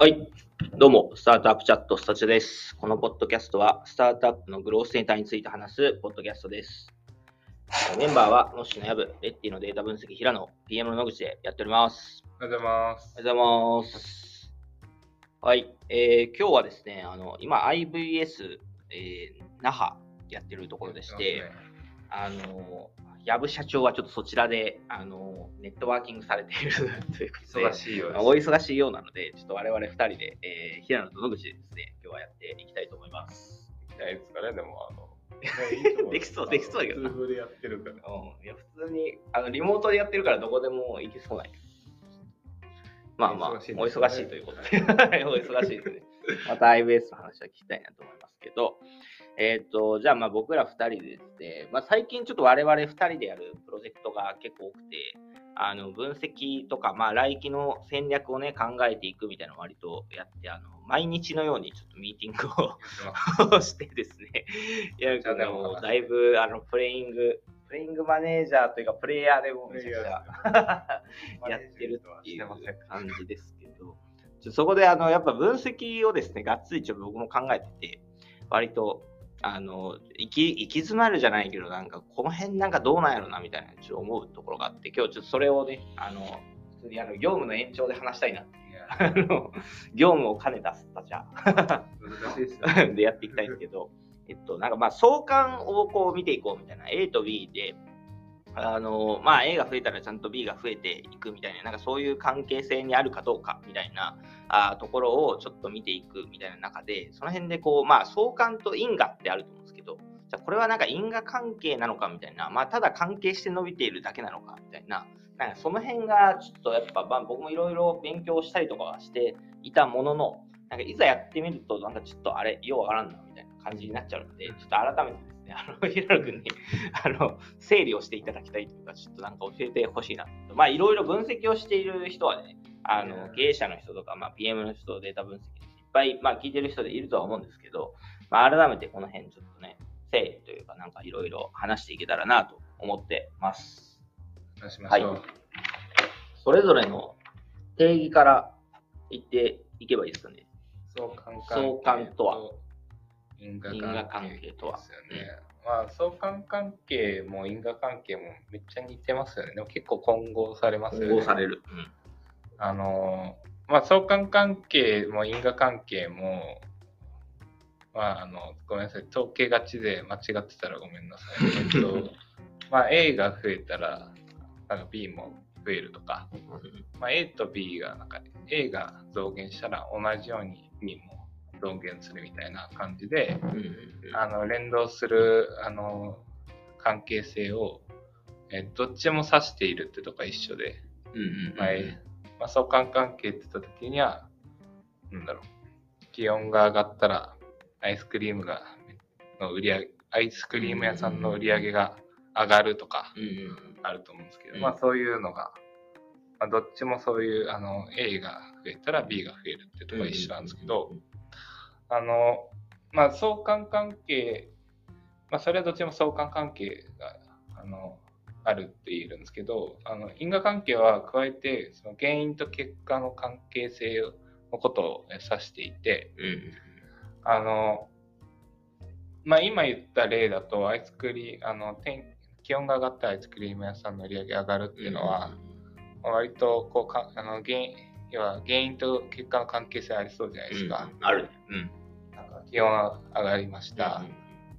はい。どうも、スタートアップチャットスタチュです。このポッドキャストは、スタートアップのグロースセンターについて話すポッドキャストです。メンバーは、ノッシュのヤブ、レッティのデータ分析、平野、PM の野口でやっております。おはようございます。おはようございます。はい。えー今日はですね、あの、今、IVS、えー那覇やってるところでして、あの、ヤブ社長はちょっとそちらで、あの、ネットワーキングされている ということで、忙しいよ。お忙しいようなので、ちょっと我々2人で、えー平野と野口でですね、今日はやっていきたいと思います。いやいつかね、でも、あの、できそうできそうだけどな普通でやってるから。うん、いや普通にあのリモートでやってるからどこでも行けそうなんやまあまあ、お忙しいということで、お忙しいですね。また IBS の話は聞きたいなと思いますけど、えっ、と、じゃあまあ僕ら2人でですね、まあ、最近ちょっと我々2人でやるプロジェクトが結構多くて、あの分析とか、まあ、来期の戦略をね、考えていくみたいなのを割とやって、あの毎日のようにちょっとミーティングを してですね、いや、あでももうだいぶあのプレイング、プレイングマネージャーというか、プレイヤーでもめちゃくちゃやってるっていう感じですけど、そこであのやっぱ分析をですね、がっつりちょっと僕も考えてて、割と、あの行き行き詰まるじゃないけど、なんかこの辺なんかどうなんやろなみたいなちょっと思うところがあって、今日ちょっとそれをね、あの普通にあの業務の延長で話したいなっていう、あの業務を兼ねたスタジャ難しいですよね。でやっていきたいんですけど、えっと、なんかまあ相関をこう見ていこうみたいな A と B で、あのまあ、A が増えたらちゃんと B が増えていくみたいな、なんかそういう関係性にあるかどうかみたいなあところをちょっと見ていくみたいな中で、その辺でこう、まあ、相関と因果ってあると思うんですけど、じゃこれはなんか因果関係なのかみたいな、まあ、ただ関係して伸びているだけなのかみたいな、なんかその辺がちょっとやっぱ、まあ、僕もいろいろ勉強したりとかはしていたものの、なんかいざやってみると、なんかちょっとあれ、ようわからんなみたいな感じになっちゃうので、ちょっと改めてですね、あの、平野君に、あの、整理をしていただきたいというか、ちょっとなんか教えてほしいな。まあ、いろいろ分析をしている人はね、あの、経営者の人とか、まあ、PM の人、データ分析の人、いっぱい、まあ、聞いてる人でいるとは思うんですけど、まあ、改めてこの辺ちょっとね、整理というか、なんかいろいろ話していけたらなと思ってます。話しましょう。はいそれぞれの定義から言っていけばいいですかね。相関相関とは因果関係とはですよね。まあ、相関関係も因果関係もめっちゃ似てますよね。でも結構混合されますよね。混合される。あのーまあ、相関関係も因果関係も、まあ、あの、ごめんなさい、統計がちで間違ってたらごめんなさい。えっと、まあ、A が増えたら、なんか B も増えるとか、まあ、A と B が、なんか A が増減したら同じように B も増減するみたいな感じで、あの連動するあの関係性を、えどっちも指しているってとこが一緒で、はい。まあ、相関関係って言った時には、なんだろう、気温が上がったらアイスクリームがの売り上げ、アイスクリーム屋さんの売り上げが上がるとかあると思うんですけど、うん。まあそういうのが、まあ、どっちもそういうあの A が増えたら B が増えるってとこが一緒なんですけど、あの、まあ、相関関係、まあ、それはどっちも相関関係が、あの、あるって言えるんですけど、あの、因果関係は加えて、その原因と結果の関係性のことを指していて、うんあの、まあ、今言った例だと、アイスクリーム、あの、天気温が上がったらアイスクリーム屋さんの売り上げ上がるっていうのは、割と、こうか、あの、原因、要は原因と結果の関係性ありそうじゃないですか。あるね。うんなんか気温上がりました。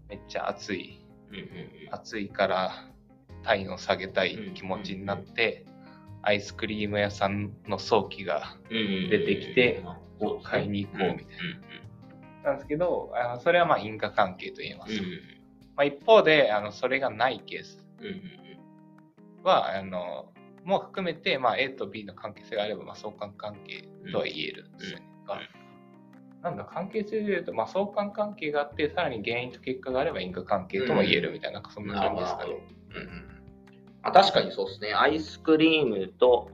めっちゃ暑い。うんうん暑いから体温下げたい気持ちになって、アイスクリーム屋さんの早期がうん出てきてそうですね買いに行こうみたいななんですけど、あのそれはまあ因果関係と言えます。うんうんまあ、一方であの、それがないケースうんうんは、あのも含めて、まあ、A と B の関係性があれば、まあ、相関関係とは言えるんですよね。がなんだ、関係性で言うと、まあ、相関関係があって、さらに原因と結果があれば因果関係とも言えるみたいな、そんな感じですかね。うんあ、確かにそうですね。アイスクリームと、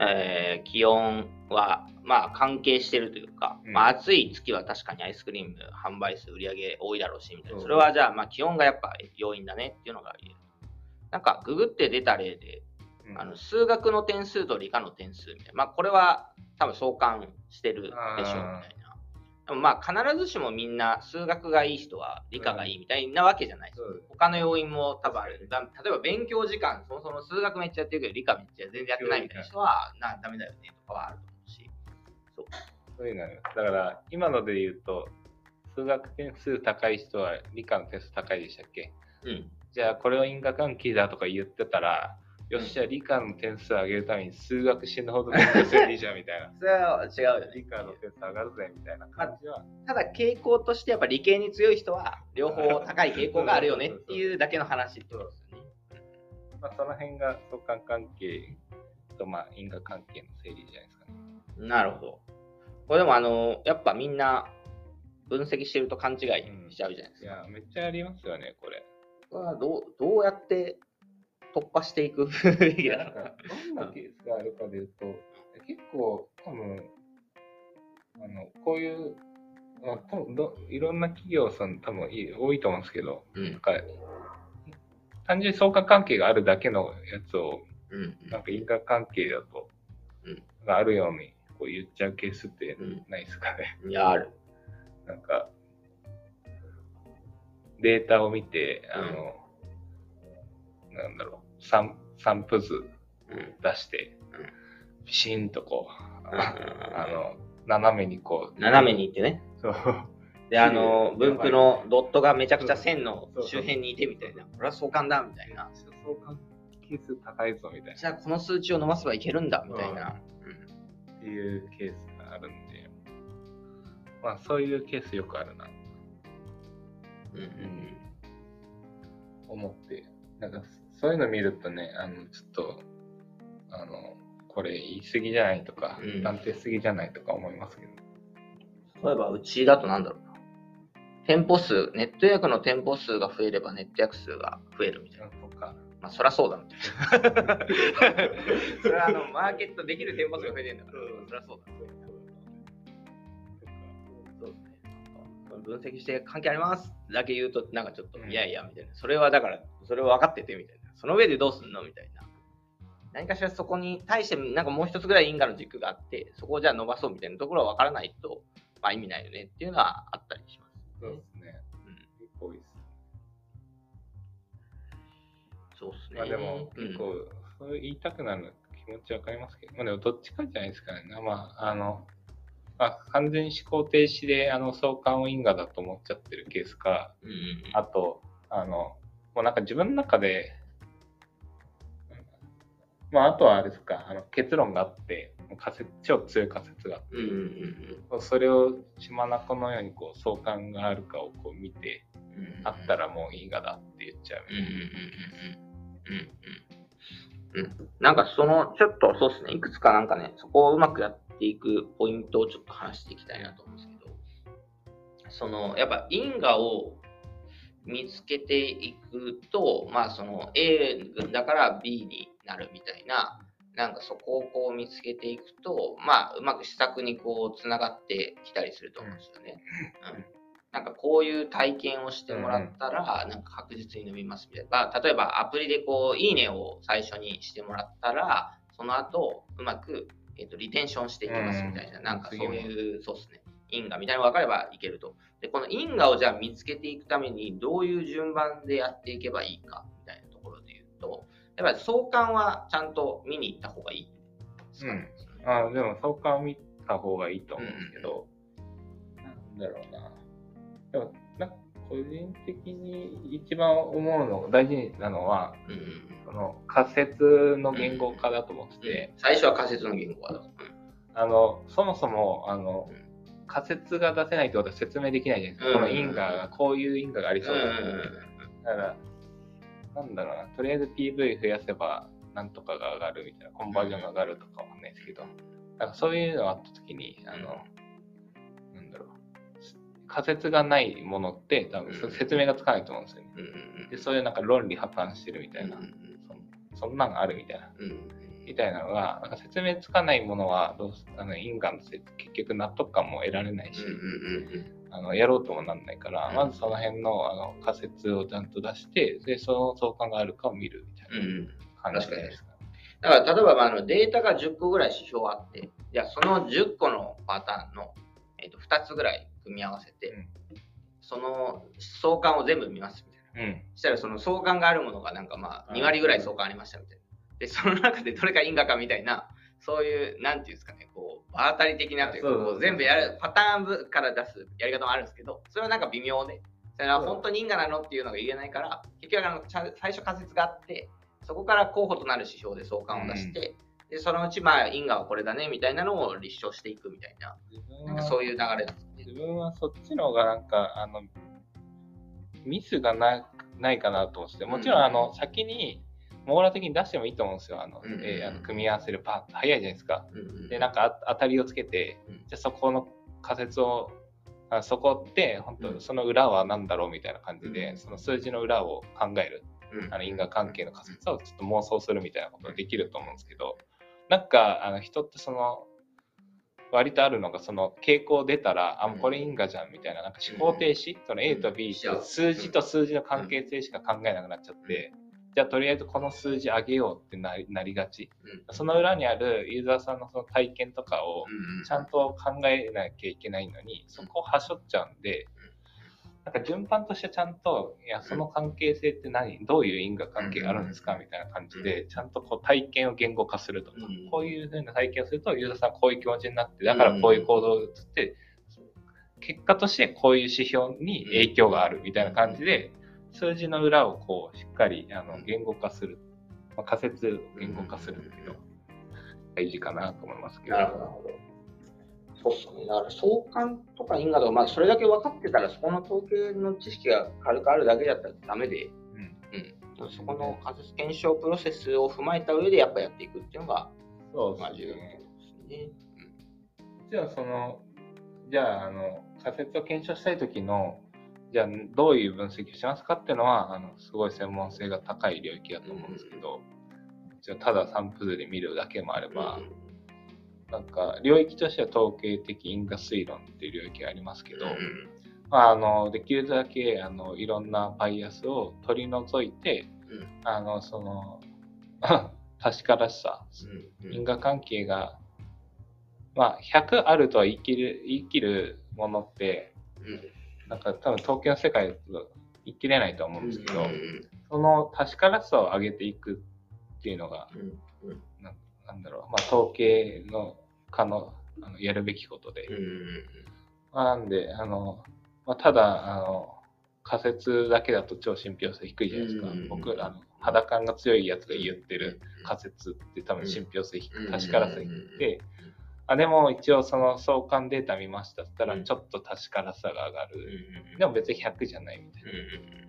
えー気温は、まあ、関係してるというか、うんまあ、暑い月は確かにアイスクリーム販売数売り上げ多いだろうし、みたいな。うんそれはじゃあ、まあ、気温がやっぱ要因だねっていうのが言える。なんか、ググって出た例で、うんあの数学の点数と理科の点数みたいな。まあ、これは多分相関してるでしょうみたいな。でもまあ、必ずしもみんな数学がいい人は理科がいいみたいなわけじゃないです。そう他の要因も多分ある。だ例えば勉強時間、そもそも数学めっちゃやってるけど理科めっちゃ全然やってないみたいな人はなダメだよねとかはあると思うし。そう。そういうのありますだから、今ので言うと、数学点数高い人は理科の点数高いでしたっけ？うん。じゃあ、これを因果関係だとか言ってたら、よっしゃ、理科の点数上げるために数学死ぬほど勉強すればいいじゃんみたいな。それは違うよね。理科の点数上がるぜみたいな感じは。ただ傾向としてやっぱ理系に強い人は両方高い傾向があるよねっていうだけの話ってことですよね。まあ、その辺が相関関係と、まあ、因果関係の整理じゃないですかね。なるほど。これでもあの、やっぱみんな分析してると勘違いしちゃうじゃないですか。いや、めっちゃありますよね、これ。これはどうどうやって突破していくどんなケースがあるかでいうと、結構多分、あのこういう、まあ、多分どいろんな企業さん多分多いと思うんですけど、うんなんか単純に相関関係があるだけのやつを、うんなんか因果関係だと、うんがあるようにこう言っちゃうケースってうんないですかね。うん。いや、ある。なんか、データを見て、あの、なんだろう、散散布図うん。出してうん、ピシンとこう、うん。あの、斜めにこう、斜めに行ってね。そう、で、あの、分布のドットがめちゃくちゃ線の周辺にいてみたいな。これは相関だみたいな。相関係数高いぞみたいじゃあこの数値を伸ばせばいけるんだみたいな。なっていうケースがあるんで、まあそういうケースよくあるな、うん。うん。思って、なんかそういうの見るとね、あの、ちょっと、あの、これ言い過ぎじゃないとか、うん断定しすぎじゃないとか思いますけど、例えばうちだとなんだろうな。店舗数、ネット予約の店舗数が増えればネット予約数が増えるみたいな。とか、まあそりゃそうだみたいな。それはあの、マーケットできる店舗数が増えてんだから、そりゃそうだ。そうですね。なんか分析して関係ありますだけ言うと、なんかちょっと、うんいやいや、みたいな。それはだから、それを分かってて、みたいな。その上でどうすんの？みたいな。何かしらそこに対して、なんかもう一つぐらい因果の軸があって、そこをじゃあ伸ばそうみたいなところは分からないと、まあ意味ないよねっていうのはあったりします。そうですね。うん結構多いです。そうですね。まあでも、結構、そう言いたくなる気持ちわかりますけど、まあでもどっちかじゃないですかね。まあ、あの、まあ、完全に思考停止で、あの、相関を因果だと思っちゃってるケースか、うん。あと、あの、もうなんか自分の中で、まあ、あとはあれですか、あの結論があって、仮説超強い仮説があって、うんうんうんそれを血眼のようにこう相関があるかをこう見て、うんうん。あったらもう因果だって言っちゃう。なんかそのちょっとそうですね。いくつかなんかねそこをうまくやっていくポイントをちょっと話していきたいなと思うんですけど。そのやっぱ因果を見つけていくとまあその A だから B になるみたいななんかそこをこう見つけていくとまあうまく施策にこうつながってきたりすると思うんですよね。うんなんかこういう体験をしてもらったら、なんか確実に伸びますみたいな。まあ例えばアプリでこう、いいねを最初にしてもらったら、その後、うまく、えっとリテンションしていきますみたいな、うんなんかそういう、そうですね。因果みたいなのが分かればいけると。で、この因果をじゃあ見つけていくために、どういう順番でやっていけばいいかやっぱり相関はちゃんと見に行った方がいいですか？ね。あでも相関を見た方がいいと思うんですけど、なんだろうな。でも、なんか個人的に一番思うの、大事なのは、うんうんうん。その仮説の言語化だと思ってて、最初は仮説の言語化だ。うん。あの、そもそも、あのうん、仮説が出せないってことは説明できないじゃないですか。うんこの因果が、こういう因果がありそうだ、うんうんうん。だから、なんだろうな、とりあえず PV 増やせば、なんとかが上がるみたいな、コンバージョンが上がるとかわかんないですけど、なんかそういうのがあったときに、あの、なんだろう、仮説がないものって、多分説明がつかないと思うんですよね。で、そういうなんか論理破綻してるみたいな、うんそそんなんあるみたいな。みたいなのが、なんか説明つかないものはどうすあの因果の説結局納得感も得られないし、あのやろうともなんないから、うんまずその辺のあの仮説をちゃんと出して、で、その相関があるかを見るみたいうんうんな感じじゃないですか。だから例えばまああのデータが10個ぐらい指標あって、じゃあその10個のパターンの、えっと2つぐらい組み合わせて、うんその相関を全部見ますみたいな。うん。そしたらその相関があるものがなんかまあ2割ぐらい相関ありましたみたいな。で、その中でどれが因果かみたいな、そういう、なんていうんですかね、こう、場当たり的なというか、全部やる、パターンから出すやり方もあるんですけど、それはなんか微妙で、それは本当に因果なのっていうのが言えないから、結局あの最初仮説があって、そこから候補となる指標で相関を出して、で、そのうちまあ因果はこれだねみたいなのを立証していくみたいな、なんかはそういう流れですね。自分はそっちの方がなんか、あの、ミスがなないかなと思ってて、もちろん、うん。あの、先に、網羅的に出してもいいと思うんですよ。あの、うんえーあの組み合わせるパート、早いじゃないですか。うんうんで、なんかあ当たりをつけて、うん。じゃあそこの仮説を、あそこって、本うん。当その裏は何だろうみたいな感じで、うん。その数字の裏を考える、うん。あの因果関係の仮説をちょっと妄想するみたいなことができると思うんですけど、なんか、あの人ってその、割とあるのが、その傾向出たら、あ、もうこれ因果じゃんみたいな、なんか思考停止、その A と B しちゃう数字と数字の関係性しか考えなくなっちゃって、じゃあとりあえずこの数字上げようってなりなりがち。うん。その裏にあるユーザーさんのその体験とかをうんちゃんと考えなきゃいけないのに、そこをはしょっちゃうんで、なんか順番としてちゃんと、いや、その関係性って何？どういう因果関係があるんですか？みたいな感じで、ちゃんとこう体験を言語化するとか。うん、こういうふうな体験をすると、ユーザーさんはこういう気持ちになって、だからこういう行動をつって、結果としてこういう指標に影響があるみたいな感じで、数字の裏をこうしっかりあの言語化する、まあ、仮説を言語化するっていうのが大事かなと思いますけど。なるほど。そうっすね。だから相関とか因果とか、まあそれだけ分かってたら、そこの統計の知識が軽くあるだけだったらダメで、うんうん。そこの仮説検証プロセスを踏まえた上でやっぱやっていくっていうのが、そうまあ重要ですね。ですね。じゃあその、じゃああの仮説を検証したいときの、じゃあどういう分析をしますかっていうのは、あのすごい専門性が高い領域だと思うんですけど、じゃあただサンプルで見るだけもあれば、なんか領域としては統計的因果推論っていう領域がありますけど、まあ、あのできるだけあのいろんなバイアスを取り除いて、うん。あのその 確からしさ、うん。因果関係が、まあ、100あるとは言い切る言い切るものって、なんか多分統計の世界だと言い切れないと思うんですけど、その確からしさを上げていくっていうのが、ななんだろう、まあ、統計の可能あのやるべきことで、まあ、なんで、あの、まあ、ただ、あの、仮説だけだと超信憑性低いじゃないですか。うん僕らの肌感が強いやつが言ってる仮説って多分信憑性低い、確からさ低くて、あでも一応その相関データ見ましたって言ったらちょっと確からさが上がる。でも別に100じゃないみたいな。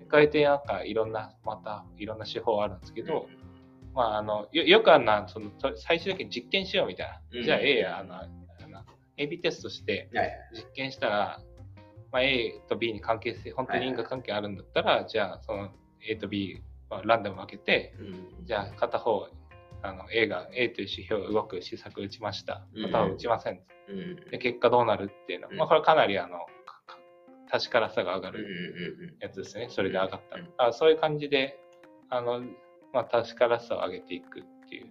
加えてなんかいろんな、またいろんな手法あるんですけど、まああの、よよくあんな、そのと最終的に実験しようみたいな。うんじゃあ A や、あの、あの AB テストして実験したら、まあ、A と B に関係性、本当に因果関係あるんだったら、じゃあその A と B はランダム分けて、じゃあ片方、あの A が A という指標が動く施策を打ちました。片方打ちません。で結果どうなるっていうのは、まあ、これかなりあの確からさが上がるやつですね。それで上がったうんあそういう感じで、あの、まあ、確からさを上げていくっていう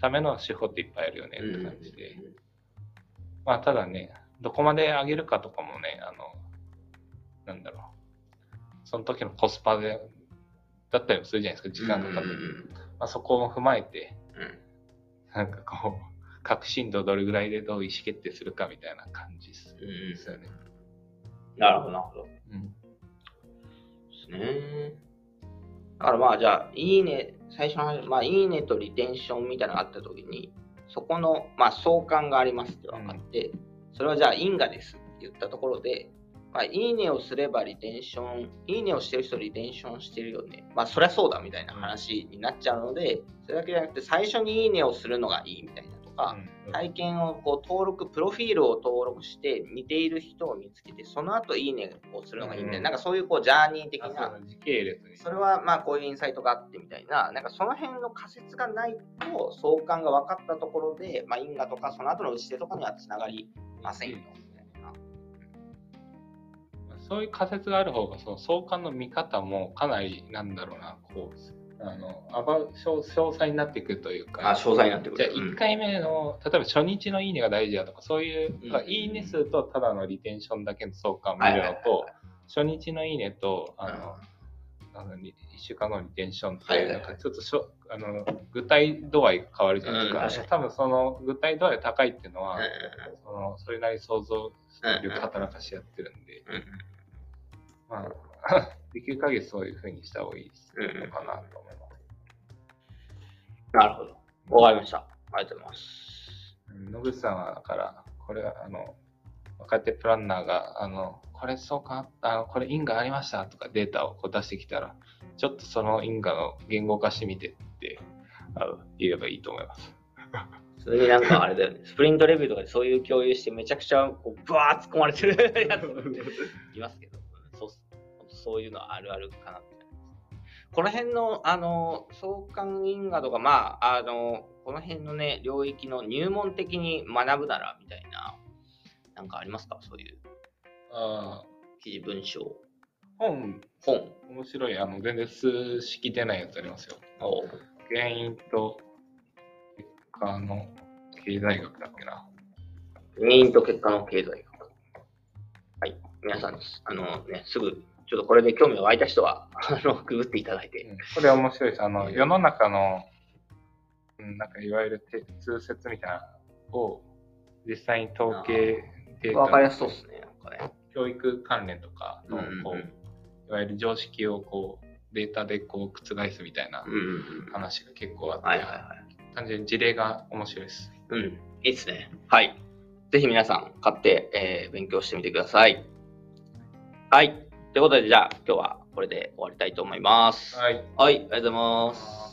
ための手法っていっぱいあるよねって感じで。まあ、ただね、どこまで上げるかとかもね、あの、なんだろう。その時のコスパで、だったりもするじゃないですか、時間かかって。まあ、そこも踏まえて、なんかこう、確信度どれぐらいでどう意思決定するかみたいな感じですですよね。なるほど、なるほど。うん。ですね。だからまあじゃあ、いいね、最初の話、まあいいねとリテンションみたいなのがあったときに、そこの、まあ相関がありますって分かって、それはじゃあ因果ですって言ったところで、まあ、いいねをすればリテンション、いいねをしてる人リテンションしてるよね。まあ、そりゃそうだみたいな話になっちゃうので、それだけじゃなくて、最初にいいねをするのがいいみたいなとか、体験をこう登録、プロフィールを登録して似ている人を見つけて、その後いいねをするのがいいみたいな、うんなんかそういうこうジャーニー的な時系列に。それはまあこういうインサイトがあってみたいな、なんかその辺の仮説がないと相関が分かったところで、まあ、因果とかその後の打ち手とかにはつながりませんよ。そういう仮説がある方が、その相関の見方もかなり、なんだろうな、こう、あのあば詳詳細になっていくというか、あ、詳細になってくじゃある。うん1回目の、例えば初日のいいねが大事だとか、そういう、うん。いいね数とただのリテンションだけの相関を見るのと、初日のいいねと、あの、あの1週間後のリテンションって、はいはいはい。なんかちょっとしょあの具体度合いが変わるじゃないですか。うん。多分その具体度合いが高いっていうのは、うん。そのそれなりに想像力働かしやってるんで、うんうんまあ、できる限りそういうふうにした方がいいうんのかなと思います。なるほど。わかりました。ありがとうございます。うん野口さんは、だから、これは、あの、若手プランナーが、あの、これそうか、あのこれ因果ありましたとかデータをこう出してきたら、ちょっとその因果を言語化してみてってあの言えばいいと思います。それになんかあれだよね、スプリントレビューとかでそういう共有してめちゃくちゃこうブワー突っ込まれてるやつ いますけど、そうそういうのあるあるかなって。この辺の、あの、相関因果とか、まあ、あの、この辺のね、領域の入門的に学ぶならみたいな、なんかありますか？そういうあ記事文章、本、本。面白い、あの、全然数式出ないやつありますよ。お原因と結果の経済学だっけな。原因と結果の経済学。はい。皆さん、あのね、すぐ、ちょっとこれで興味が湧いた人は、あの、ググっていただいて。うんこれ面白いです。あの、世の中の、うん、なんかいわゆるて通説みたいなのを実際に統計データわかりやすそうですね。教育関連とかのこう、うんいわゆる常識をこうデータでこう覆すみたいなうんうんうん。話が結構あって、はいはいはい。単純に事例が面白いです。うん、いいですね。はい。ぜひ皆さん買って、えー勉強してみてください。はい。ということで、じゃあ今日はこれで終わりたいと思います。はい。はい、ありがとうございます。